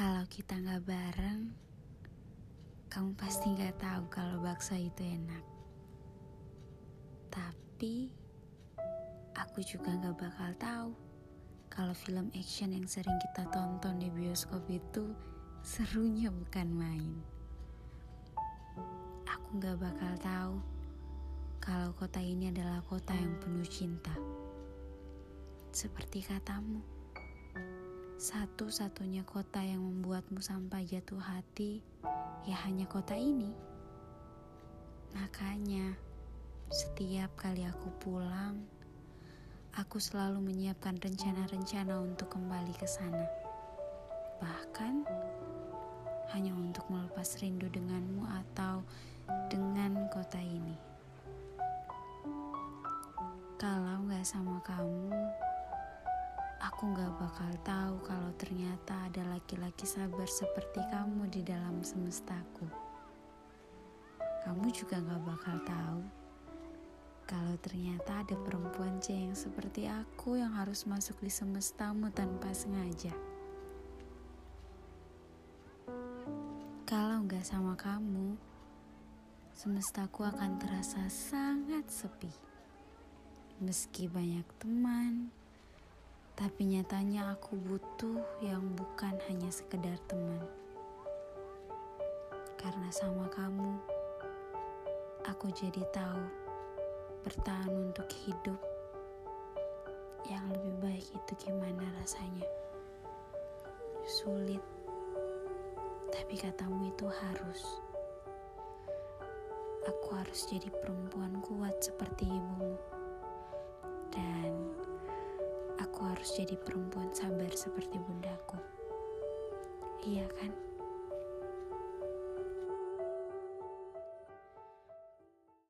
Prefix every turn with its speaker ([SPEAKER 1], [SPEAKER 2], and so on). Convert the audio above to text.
[SPEAKER 1] Kalau kita nggak bareng, kamu pasti nggak tahu kalau bakso itu enak. Tapi aku juga nggak bakal tahu kalau film action yang sering kita tonton di bioskop itu serunya bukan main. Aku nggak bakal tahu kalau kota ini adalah kota yang penuh cinta. Seperti katamu satu-satunya kota yang membuatmu sampai jatuh hati ya hanya kota ini. Makanya, setiap kali aku pulang, aku selalu menyiapkan rencana-rencana untuk kembali ke sana. Bahkan, hanya untuk melepas rindu denganmu atau dengan kota ini. Kalau nggak sama kamu, Aku gak bakal tahu kalau ternyata ada laki-laki sabar seperti kamu di dalam semestaku. Kamu juga gak bakal tahu kalau ternyata ada perempuan C yang seperti aku yang harus masuk di semestamu tanpa sengaja. Kalau gak sama kamu, semestaku akan terasa sangat sepi. Meski banyak teman, tapi nyatanya aku butuh yang bukan hanya sekedar teman. Karena sama kamu, aku jadi tahu bertahan untuk hidup yang lebih baik itu gimana rasanya. Sulit, tapi katamu itu harus. Aku harus jadi perempuan kuat seperti ibumu. Harus jadi perempuan sabar seperti bundaku. Iya kan?